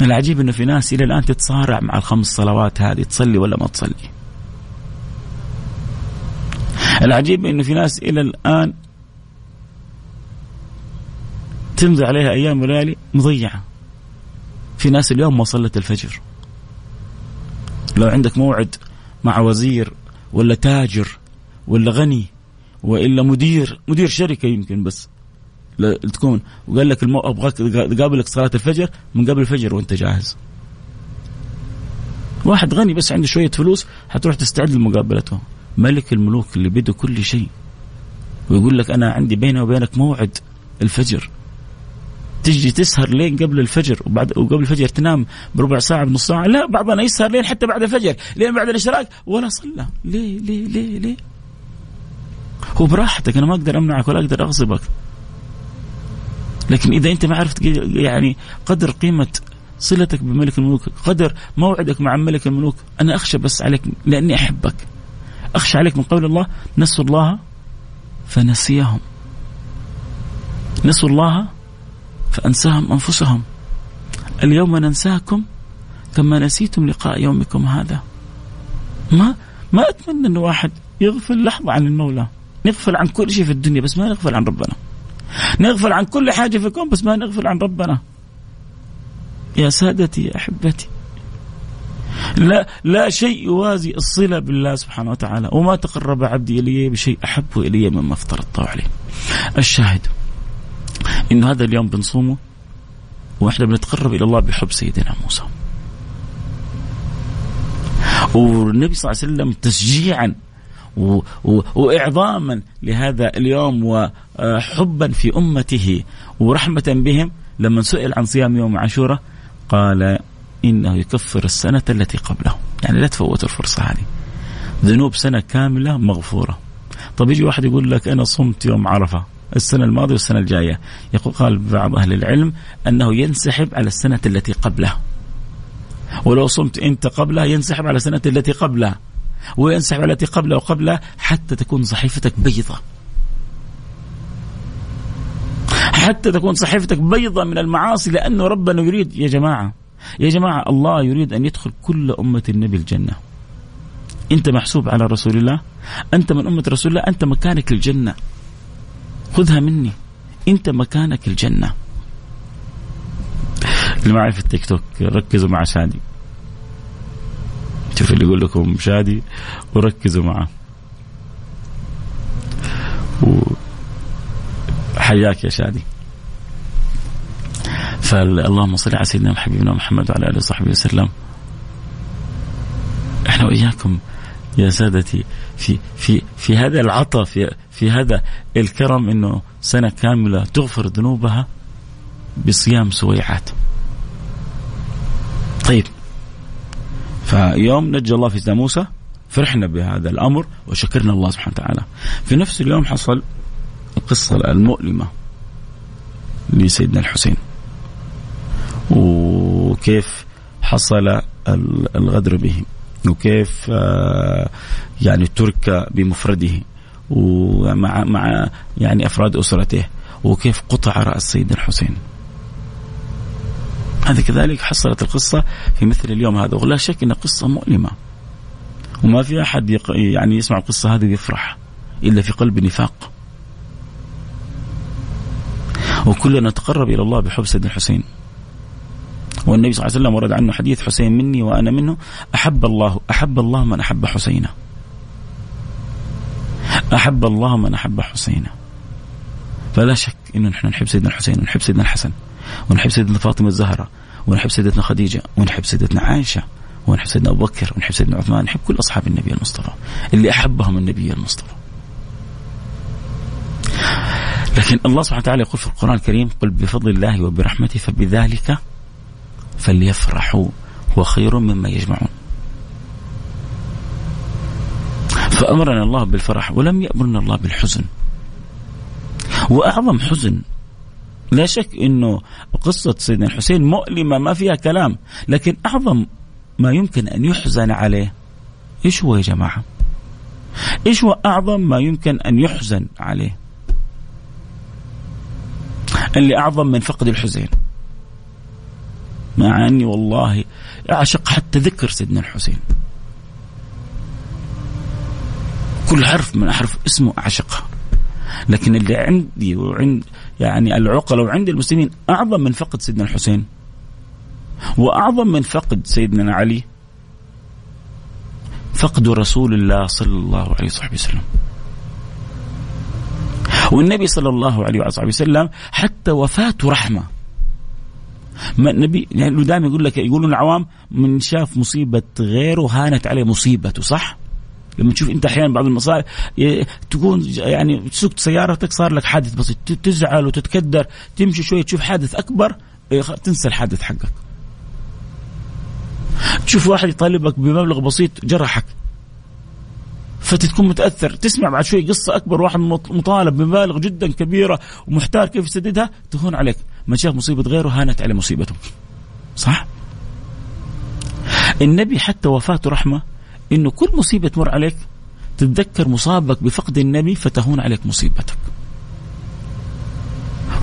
العجيب إنه في ناس إلى الآن تتصارع مع الخمس صلوات هذه تصلي ولا ما تصلي. العجيب إنه في ناس إلى الآن تمضي عليها أيام وليالي مضيعة. في ناس اليوم ما صلت الفجر. لو عندك موعد مع وزير ولا تاجر ولا غني وإلا مدير مدير شركة يمكن بس تكون وقال لك المو... أبغاك تقابلك صلاة الفجر من قبل الفجر وأنت جاهز. واحد غني بس عنده شوية فلوس حتروح تستعد لمقابلته. ملك الملوك اللي بده كل شيء ويقول لك أنا عندي بيني وبينك موعد الفجر تجي تسهر لين قبل الفجر وبعد وقبل الفجر تنام بربع ساعة بنص ساعة. لا بعضنا يسهر لين حتى بعد الفجر لين بعد الإشراق ولا صلى. ليه ليه ليه ليه؟ هو براحتك أنا ما أقدر أمنعك ولا أقدر أغصبك. لكن إذا أنت ما عرفت يعني قدر قيمة صلتك بملك الملوك قدر موعدك مع ملك الملوك أنا أخشى بس عليك لأني أحبك. أخشى عليك من قول الله نسوا الله فنسيهم. نسوا الله فأنساهم أنفسهم. اليوم ننساكم كما نسيتم لقاء يومكم هذا. ما ما أتمنى انه واحد يغفل لحظة عن المولى. نغفل عن كل شيء في الدنيا بس ما نغفل عن ربنا. نغفل عن كل حاجة في الكون بس ما نغفل عن ربنا. يا سادتي يا أحبتي. لا لا شيء يوازي الصلة بالله سبحانه وتعالى. وما تقرب عبدي إلي بشيء أحب إلي مما افترضته عليه. الشاهد. انه هذا اليوم بنصومه وإحنا بنتقرب إلى الله بحب سيدنا موسى. والنبي صلى الله عليه وسلم تشجيعا و و واعظاما لهذا اليوم وحبا في أمته ورحمة بهم. لما سئل عن صيام يوم عاشوراء قال إنه يكفر السنة التي قبله. يعني لا تفوتوا الفرصة هذه. ذنوب سنة كاملة مغفورة. طب يجي واحد يقول لك أنا صمت يوم عرفة. السنة الماضية والسنة الجاية. يقول قال بعض أهل العلم أنه ينسحب على السنة التي قبله ولو صمت أنت قبلها ينسحب على السنة التي قبلها. وينسحب على التي قبله وقبلها حتى تكون صحيفتك بيضة. حتى تكون صحيفتك بيضة من المعاصي لأنه ربنا يريد. يا جماعة يا جماعة الله يريد أن يدخل كل أمة النبي الجنة. أنت محسوب على رسول الله؟ أنت من أمة رسول الله؟ أنت مكانك الجنة خذها مني. أنت مكانك الجنة. اللي معي في التيك توك ركزوا مع شادي. شوف اللي يقول لكم شادي وركزوا معه. و... حياك يا شادي. فاللهم صل على سيدنا حبيبنا محمد وعلى آله وصحبه وسلم. إحنا وإياكم يا سادتي في في في هذا العطاء في في هذا الكرم إنه سنة كاملة تغفر ذنوبها بصيام سويعات. طيب فيوم نجى الله في موسى فرحنا بهذا الأمر وشكرنا الله سبحانه وتعالى. في نفس اليوم حصل القصة المؤلمة لسيدنا الحسين. وكيف حصل الغدر به وكيف آه، يعني ترك بمفرده ومع مع يعني أفراد أسرته وكيف قطع رأس سيدنا الحسين. هذا كذلك حصلت القصة في مثل اليوم هذا ولا شك انها قصة مؤلمة. وما في أحد يق... يعني يسمع القصة هذه ويفرح إلا في قلب نفاق. وكلنا نتقرب إلى الله بحب سيدنا الحسين. والنبي صلى الله عليه وسلم ورد عنه حديث حسين مني وأنا منه أحب الله أحب الله من أحب حسينا. أحب الله من أحب حسينا. فلا شك إنه نحن نحب سيدنا الحسين ونحب سيدنا الحسن ونحب سيدنا فاطمة الزهراء ونحب سيدتنا خديجة ونحب سيدتنا عائشة ونحب سيدنا أبو بكر ونحب سيدنا عثمان نحب كل أصحاب النبي المصطفى اللي أحبهم النبي المصطفى لكن الله سبحانه وتعالى يقول في القرآن الكريم قل بفضل الله وبرحمته فبذلك فليفرحوا هو خير مما يجمعون فأمرنا الله بالفرح ولم يأمرنا الله بالحزن وأعظم حزن لا شك إنه قصة سيدنا الحسين مؤلمة ما فيها كلام لكن أعظم ما يمكن أن يحزن عليه إيش هو يا جماعة؟ إيش هو أعظم ما يمكن أن يحزن عليه؟ اللي أعظم من فقد الحسين مع أني والله أعشق حتى ذكر سيدنا الحسين. كل حرف من احرف اسمه أعشقها. لكن اللي عندي وعند يعني العقل وعند المسلمين أعظم من فقد سيدنا الحسين. وأعظم من فقد سيدنا علي. فقد رسول الله صلى الله عليه وصحبه وسلم. والنبي صلى الله عليه وصحبه وسلم حتى وفاته رحمة. ما النبي يعني دائما يقول لك يقولون العوام من شاف مصيبة غيره هانت عليه مصيبته صح؟ لما تشوف انت أحيانا بعض المصائب تكون يعني تسوق سيارتك صار لك حادث بسيط تزعل وتتكدر تمشي شوية تشوف حادث أكبر تنسى الحادث حقك. تشوف واحد يطالبك بمبلغ بسيط جرحك فتكون متأثر. تسمع بعد شوي قصة أكبر واحد مطالب بمبالغ جدا كبيرة ومحتار كيف يسددها تهون عليك. ما شاف مصيبة غيره هانت عليه مصيبته. صح؟ النبي حتى وفاته رحمة إنه كل مصيبة تمر عليك تتذكر مصابك بفقد النبي فتهون عليك مصيبتك.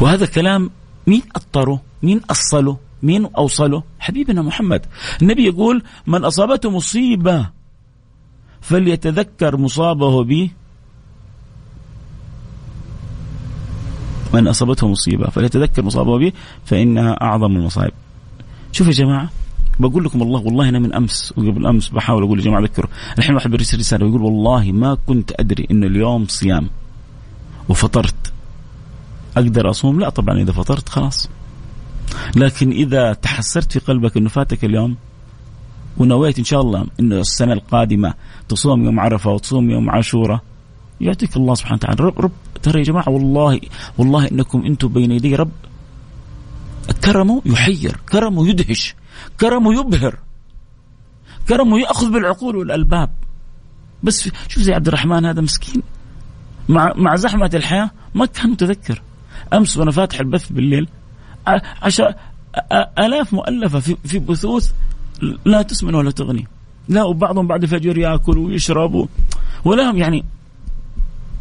وهذا كلام مين أطره؟ مين أصله؟ مين أوصله؟ حبيبنا محمد. النبي يقول من أصابته مصيبة فليتذكر مصابه به من أصابته مصيبة فليتذكر مصابه به فإنها أعظم المصائب. شوف يا جماعة بقول لكم الله والله أنا من أمس وقبل أمس بحاول أقول يا جماعة ذكروا الحين واحد بيرسل رسالة ويقول والله ما كنت أدري إنه اليوم صيام وفطرت. أقدر أصوم؟ لا طبعا إذا فطرت خلاص. لكن إذا تحسرت في قلبك إنه فاتك اليوم ونويت إن شاء الله إنه السنة القادمة تصوم يوم عرفة وتصوم يوم عاشوراء يعطيك الله سبحانه وتعالى. رب, رب ترى يا جماعة والله والله إنكم أنتم بين يدي رب. كرمه يحير كرمه يدهش كرمه يبهر كرمه يأخذ بالعقول والألباب. بس شوف زي عبد الرحمن هذا مسكين. مع مع زحمة الحياة ما كان متذكر. أمس وأنا فاتح البث بالليل عشر آلاف مؤلفة في في بثوث لا تسمن ولا تغني. لا وبعضهم بعد الفجر ياكل ويشرب ولا يعني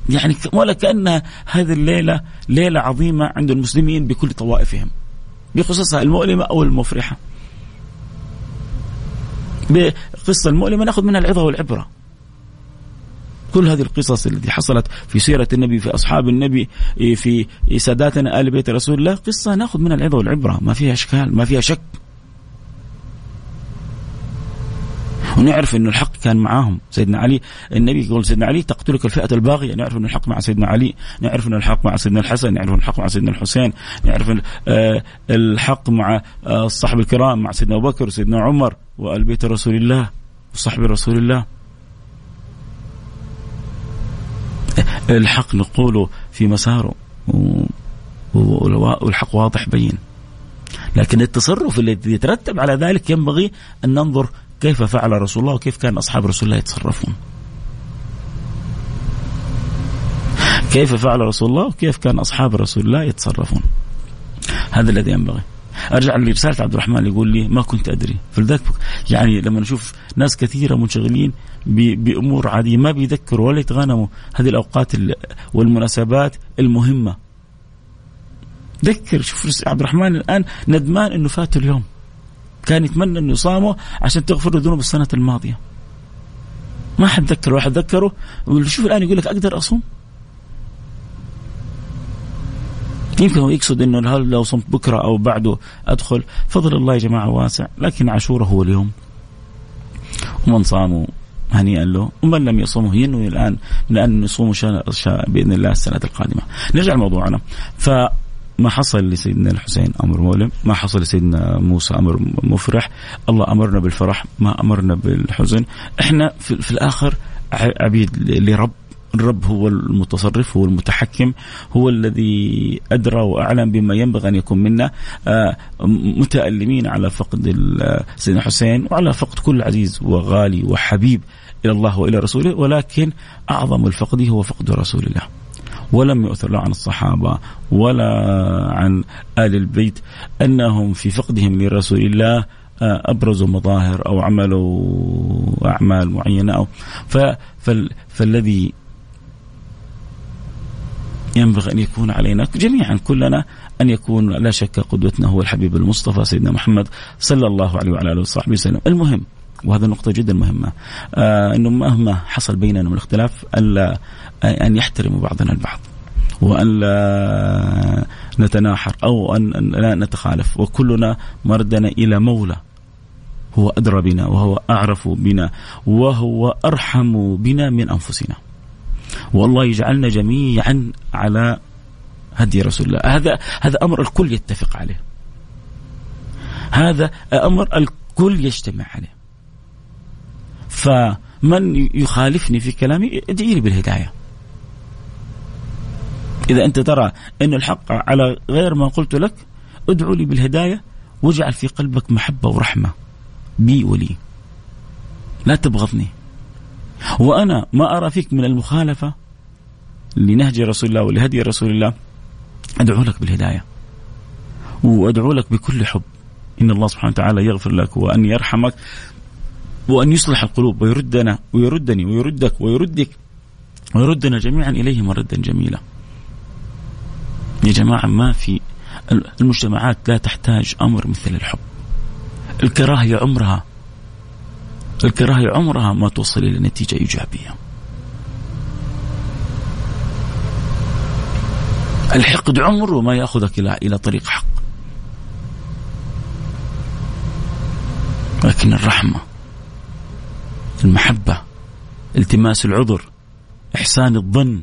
يعني ولا كأن هذه الليلة ليلة عظيمة عند المسلمين بكل طوائفهم بقصصها المؤلمة أو المفرحة. بقصة المؤلمة نأخذ منها العظة والعبرة. كل هذه القصص التي حصلت في سيرة النبي في أصحاب النبي في ساداتنا آل بيت رسول الله قصة نأخذ منها العظة والعبرة ما فيها إشكال ما فيها شك ونعرف انه الحق كان معاهم. سيدنا علي النبي يقول سيدنا علي تقتلك الفئة الباغية. نعرف انه الحق مع سيدنا علي نعرف انه الحق مع سيدنا الحسن نعرف انه الحق مع سيدنا الحسين نعرف آه، الحق مع آه، الصحب الكرام مع سيدنا أبو بكر وسيدنا عمر وآل بيت رسول الله وصحب رسول الله. الحق نقوله في مساره والحق واضح بين. لكن التصرف الذي يترتب على ذلك ينبغي أن ننظر كيف فعل رسول الله وكيف كان أصحاب رسول الله يتصرفون؟ كيف فعل رسول الله وكيف كان أصحاب رسول الله يتصرفون؟ هذا الذي ينبغي. أرجع لرسالة عبد الرحمن يقول لي ما كنت أدري. فلذلك يعني لما نشوف ناس كثيرة منشغلين بأمور عادية ما بيذكروا ولا يتغنموا هذه الأوقات والمناسبات المهمة. ذكر شوف عبد الرحمن الآن ندمان إنه فات اليوم. كان يتمنى انه يصامه عشان تغفر له ذنوب السنة الماضية. ما حد ذكره واحد ذكره شوف الآن يقول لك أقدر أصوم؟ يمكن هو يقصد إنه هل لو صمت بكرة أو بعده أدخل؟ فضل الله يا جماعة واسع لكن عاشوره هو اليوم. ومن صاموا هنيئا له ومن لم يصومه ينوي الآن من ان يصوم بإذن الله السنة القادمة. نرجع لموضوعنا. ف ما حصل لسيدنا الحسين أمر مؤلم، ما حصل لسيدنا موسى أمر مفرح، الله أمرنا بالفرح، ما أمرنا بالحزن، إحنا في, في الآخر عبيد لرب الرب هو المتصرف هو المتحكم هو الذي أدرى وأعلم بما ينبغي أن يكون منا. آه، متألمين على فقد سيدنا حسين وعلى فقد كل عزيز وغالي وحبيب إلى الله وإلى رسوله ولكن أعظم الفقد هو فقد رسول الله. ولم يؤثر لا عن الصحابة ولا عن آل البيت أنهم في فقدهم لرسول الله آه، أبرزوا مظاهر أو عملوا أعمال معينة أو فالذي ينبغي أن يكون علينا جميعا كلنا أن يكون لا شك قدوتنا هو الحبيب المصطفى سيدنا محمد صلى الله عليه وعلى آله وصحبه وسلم. المهم وهذا نقطة جدا مهمة آه أنه مهما حصل بيننا من اختلاف ألا أن يحترم بعضنا البعض وأن لا نتناحر أو أن لا نتخالف وكلنا مردنا إلى مولى هو أدرى بنا وهو أعرف بنا وهو أرحم بنا من أنفسنا. والله يجعلنا جميعا على هدي رسول الله. هذا هذا أمر الكل يتفق عليه. هذا أمر الكل يجتمع عليه. فمن يخالفني في كلامي ادعي لي بالهداية. إذا أنت ترى أن الحق على غير ما قلت لك ادعو لي بالهداية واجعل في قلبك محبة ورحمة. بي ولي. لا تبغضني. وأنا ما أرى فيك من المخالفة لنهج رسول الله ولهدي رسول الله. أدعو لك بالهداية. وأدعو لك بكل حب. إن الله سبحانه وتعالى يغفر لك وأن يرحمك وأن يصلح القلوب ويردنا ويردني ويردك ويردك ويردنا جميعا إليه مردا جميلا. يا جماعة ما في المجتمعات لا تحتاج أمر مثل الحب. الكراهية عمرها الكراهية عمرها ما توصل إلى نتيجة إيجابية. الحقد عمره ما يأخذك إلى إلى طريق حق. لكن الرحمة المحبة التماس العذر إحسان الظن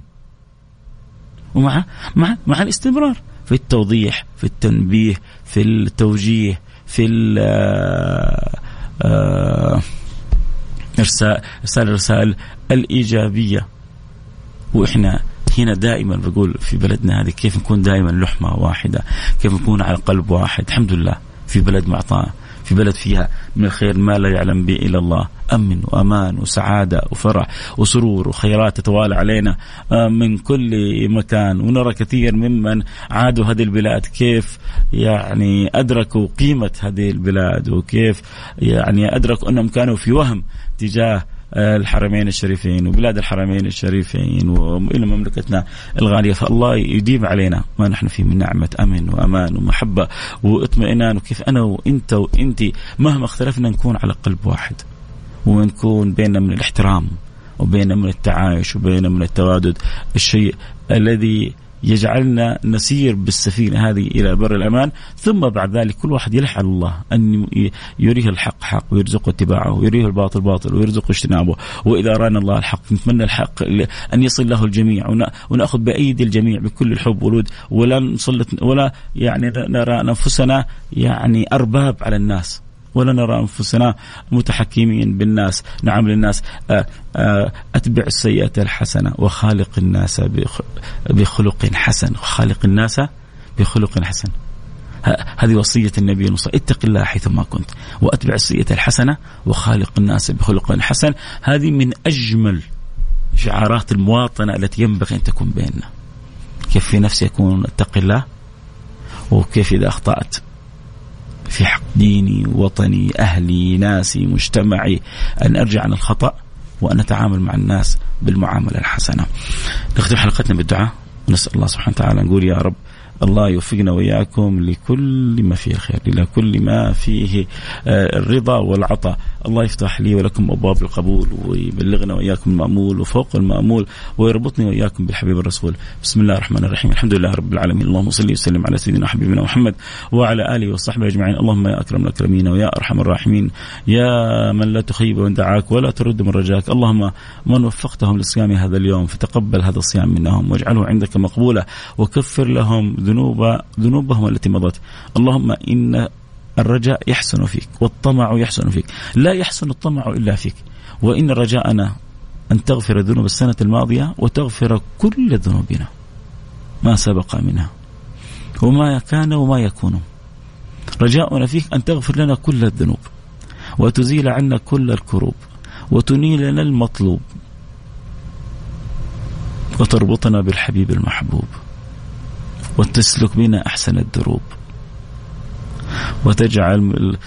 ومع مع مع الاستمرار في التوضيح في التنبيه في التوجيه في آه، آه، ارسال ارسال الرسائل الإيجابية. وإحنا هنا دائما بقول في بلدنا هذه كيف نكون دائما لحمة واحدة، كيف نكون على قلب واحد، الحمد لله في بلد معطاء، في بلد فيها من الخير ما لا يعلم به إلا الله، أمن وأمان وسعادة وفرح وسرور وخيرات تتوالى علينا آه، من كل مكان. ونرى كثير ممن عادوا هذه البلاد كيف يعني أدركوا قيمة هذه البلاد وكيف يعني أدركوا أنهم كانوا في وهم تجاه الحرمين الشريفين وبلاد الحرمين الشريفين وإلى مملكتنا الغالية. فالله يديم علينا ما نحن فيه من نعمة أمن وأمان ومحبة واطمئنان. وكيف أنا وإنت وانت مهما اختلفنا نكون على قلب واحد ونكون بيننا من الاحترام وبيننا من التعايش وبيننا من التوادد الشيء الذي يجعلنا نسير بالسفينة هذه إلى بر الأمان ثم بعد ذلك كل واحد يلح على الله أن يريه الحق حق ويرزقه اتباعه ويريه الباطل باطل ويرزقه اجتنابه. وإذا أرانا الله الحق نتمنى الحق أن يصل له الجميع ونأخذ بأيدي الجميع بكل الحب والود ولا نسلط ولا يعني نرى أنفسنا يعني أرباب على الناس. ولا نرى أنفسنا متحكمين بالناس. نعم للناس آه، آه، أتبع السيئه الحسنة وخالق الناس بخلق حسن وخالق الناس بخلق حسن. هذه وصية النبي المصطفى اتق الله حيثما كنت وأتبع السيئة الحسنة وخالق الناس بخلق حسن. هذه من أجمل شعارات المواطنة التي ينبغي أن تكون بيننا. كيف في نفسي أكون اتق الله؟ وكيف إذا أخطأت؟ في حق ديني وطني أهلي ناسي مجتمعي أن أرجع عن الخطأ وأن أتعامل مع الناس بالمعاملة الحسنة. نختم حلقتنا بالدعاء. ونسأل الله سبحانه وتعالى نقول يا رب الله يوفقنا وإياكم لكل ما فيه الخير لكل ما فيه آه، الرضا والعطاء. الله يفتح لي ولكم أبواب القبول ويبلغنا وإياكم المأمول وفوق المأمول ويربطني وإياكم بالحبيب الرسول. بسم الله الرحمن الرحيم. الحمد لله رب العالمين. اللهم صل وسلم على سيدنا حبيبنا محمد وعلى آله وصحبه أجمعين. اللهم يا أكرم الأكرمين ويا أرحم الراحمين. يا من لا تخيب من دعاك ولا ترد من رجاك. اللهم من وفقتهم لصيام هذا اليوم فتقبل هذا الصيام منهم واجعله عندك مقبولا وكفر لهم ذنوب ذنوبهم التي مضت. اللهم إن الرجاء يحسن فيك والطمع يحسن فيك. لا يحسن الطمع إلا فيك. وإن رجاءنا أن تغفر ذنوب السنة الماضية وتغفر كل ذنوبنا ما سبق منها. وما كان وما يكون. رجاؤنا فيك أن تغفر لنا كل الذنوب وتزيل عنا كل الكروب وتنيل لنا المطلوب وتربطنا بالحبيب المحبوب وتسلك بنا أحسن الدروب. وتجعل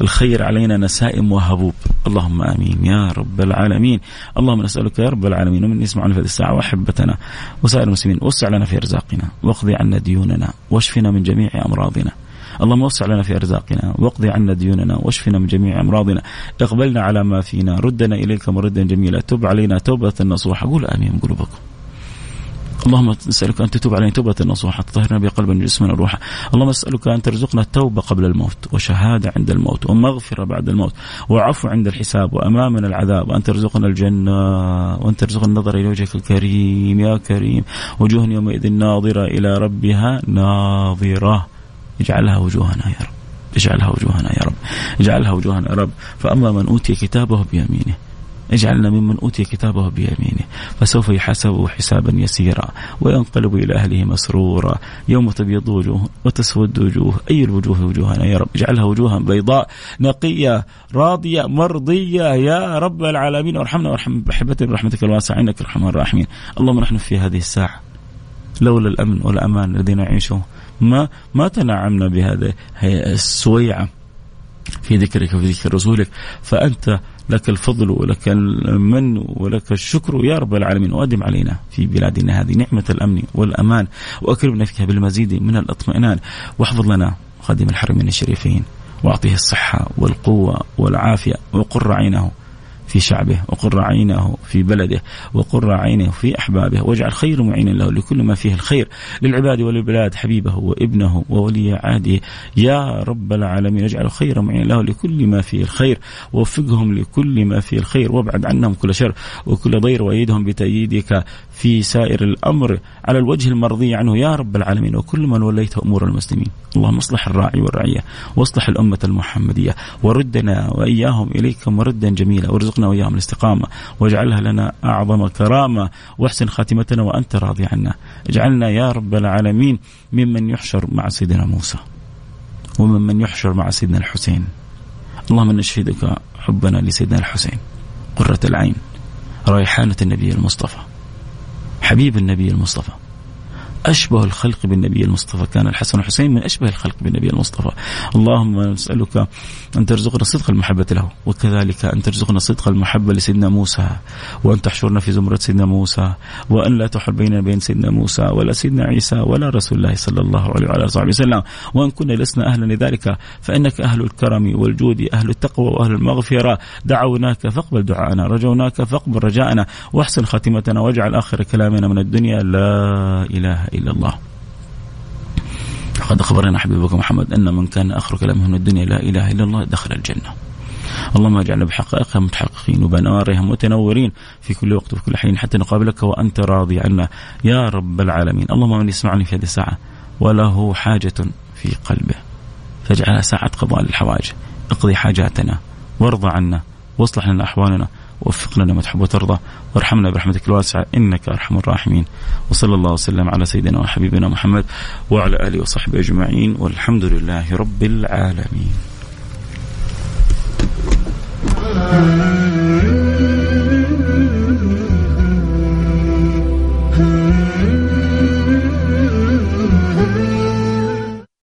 الخير علينا نسائم وهبوب. اللهم آمين. يا رب العالمين. اللهم نسألك يا رب العالمين. ومن يسمعنا في هذه الساعة وأحبتنا. وسائر المسلمين وسع لنا في أرزاقنا. واقضي عنا ديوننا. واشفنا من جميع أمراضنا. اللهم وسع لنا في أرزاقنا. واقضي عنا ديوننا. واشفنا من جميع أمراضنا. اقبلنا على ما فينا. ردنا إليك مردا جميلا. تب علينا توبة نصوحة. قول آمين. قلوبكم. اللهم نسألك أن تتوب علينا توبة نصوحة تطهرنا بقلبا جسما وروحا اللهم نسألك أن ترزقنا التوبة قبل الموت وشهادة عند الموت ومغفرة بعد الموت وعفو عند الحساب وأمامنا العذاب وأن ترزقنا الجنة وأن ترزقنا النظر إلى وجهك الكريم يا كريم. وجوه يومئذ ناظرة إلى ربها ناظرة. اجعلها وجوهنا يا رب. اجعلها وجوهنا يا رب. اجعلها وجوهنا يا رب. فأما من أوتي كتابه بيمينه اجعلنا ممن أوتي كتابه بيمينه فسوف يحاسبه حسابا يسيرا وينقلب إلى أهله مسرورا يوم تبيض وجوه وتسود وجوه أي الوجوه وجوهنا؟ يا رب اجعلها وجوها بيضاء نقية راضية مرضية يا رب العالمين. وارحمنا وارحم بحبتك برحمتك الواسعة إنك الرحمن الراحمين. اللهم نحن في هذه الساعة لولا الأمن والأمان الذي نعيشه ما ما تنعمنا بهذه السويعة في ذكرك وفي ذكر رسولك. فأنت لك الفضل ولك المن ولك الشكر يا رب العالمين. وأدم علينا في بلادنا هذه نعمة الأمن والأمان. وأكرمنا فيها بالمزيد من الاطمئنان. واحفظ لنا خادم الحرمين الشريفين. وأعطيه الصحة والقوة والعافية وقر عينه. في شعبه وقر عينه في بلده وقر عينه في أحبابه واجعل خير معين له لكل ما فيه الخير. للعباد وللبلاد حبيبه وابنه وولي عهده. يا رب العالمين اجعل خير معين له لكل ما فيه الخير. ووفقهم لكل ما فيه الخير. وابعد عنهم كل شر وكل ضير وأيدهم بتأييدك في سائر الأمر على الوجه المرضي عنه. يا رب العالمين وكل من وليت أمور المسلمين. اللهم اصلح الراعي والرعية واصلح الأمة المحمدية وردنا وإياهم إليك مردا جميلا. وارزقنا وإياهم الاستقامة واجعلها لنا أعظم كرامة. واحسن خاتمتنا وأنت راضي عنا. اجعلنا يا رب العالمين ممن يحشر مع سيدنا موسى وممن يحشر مع سيدنا الحسين. اللهم نشهدك حبنا لسيدنا الحسين قرة العين ريحانة النبي المصطفى. حبيب النبي المصطفى. أشبه الخلق بالنبي المصطفى. كان الحسن والحسين من أشبه الخلق بالنبي المصطفى. اللهم نسألك أن ترزقنا صدق المحبة له وكذلك أن ترزقنا صدق المحبة لسيدنا موسى وأن تحشرنا في زمرة سيدنا موسى وأن لا تحل بيننا بين سيدنا موسى ولا سيدنا عيسى ولا رسول الله صلى الله عليه وعلى صحبه وسلم. وأن كنا لسنا أهلا لذلك فإنك أهل الكرم والجود أهل التقوى وأهل المغفرة. دعوناك فاقبل دعاءنا رجوناك فاقبل رجاءنا واحسن خاتمتنا واجعل آخر كلامنا من الدنيا لا إله إلا الله. قد أخبرنا حبيبك محمد أن من كان آخر كلامه من الدنيا لا إله إلا الله دخل الجنة. اللهم اجعلنا بحقائقها متحققين وبنوارها متنورين في كل وقت وفي كل حين حتى نقابلك وأنت راضي عنا. يا رب العالمين. اللهم من يسمعني في هذه الساعة وله حاجة في قلبه. فاجعلها ساعة قضاء للحوائج. اقضي حاجاتنا. وارضى عنا. واصلح لنا أحوالنا. وفقنا لما تحب وترضى. وارحمنا برحمتك الواسعة. إنك أرحم الراحمين. وصلى الله وسلم على سيدنا وحبيبنا محمد وعلى آله وصحبه أجمعين. والحمد لله رب العالمين.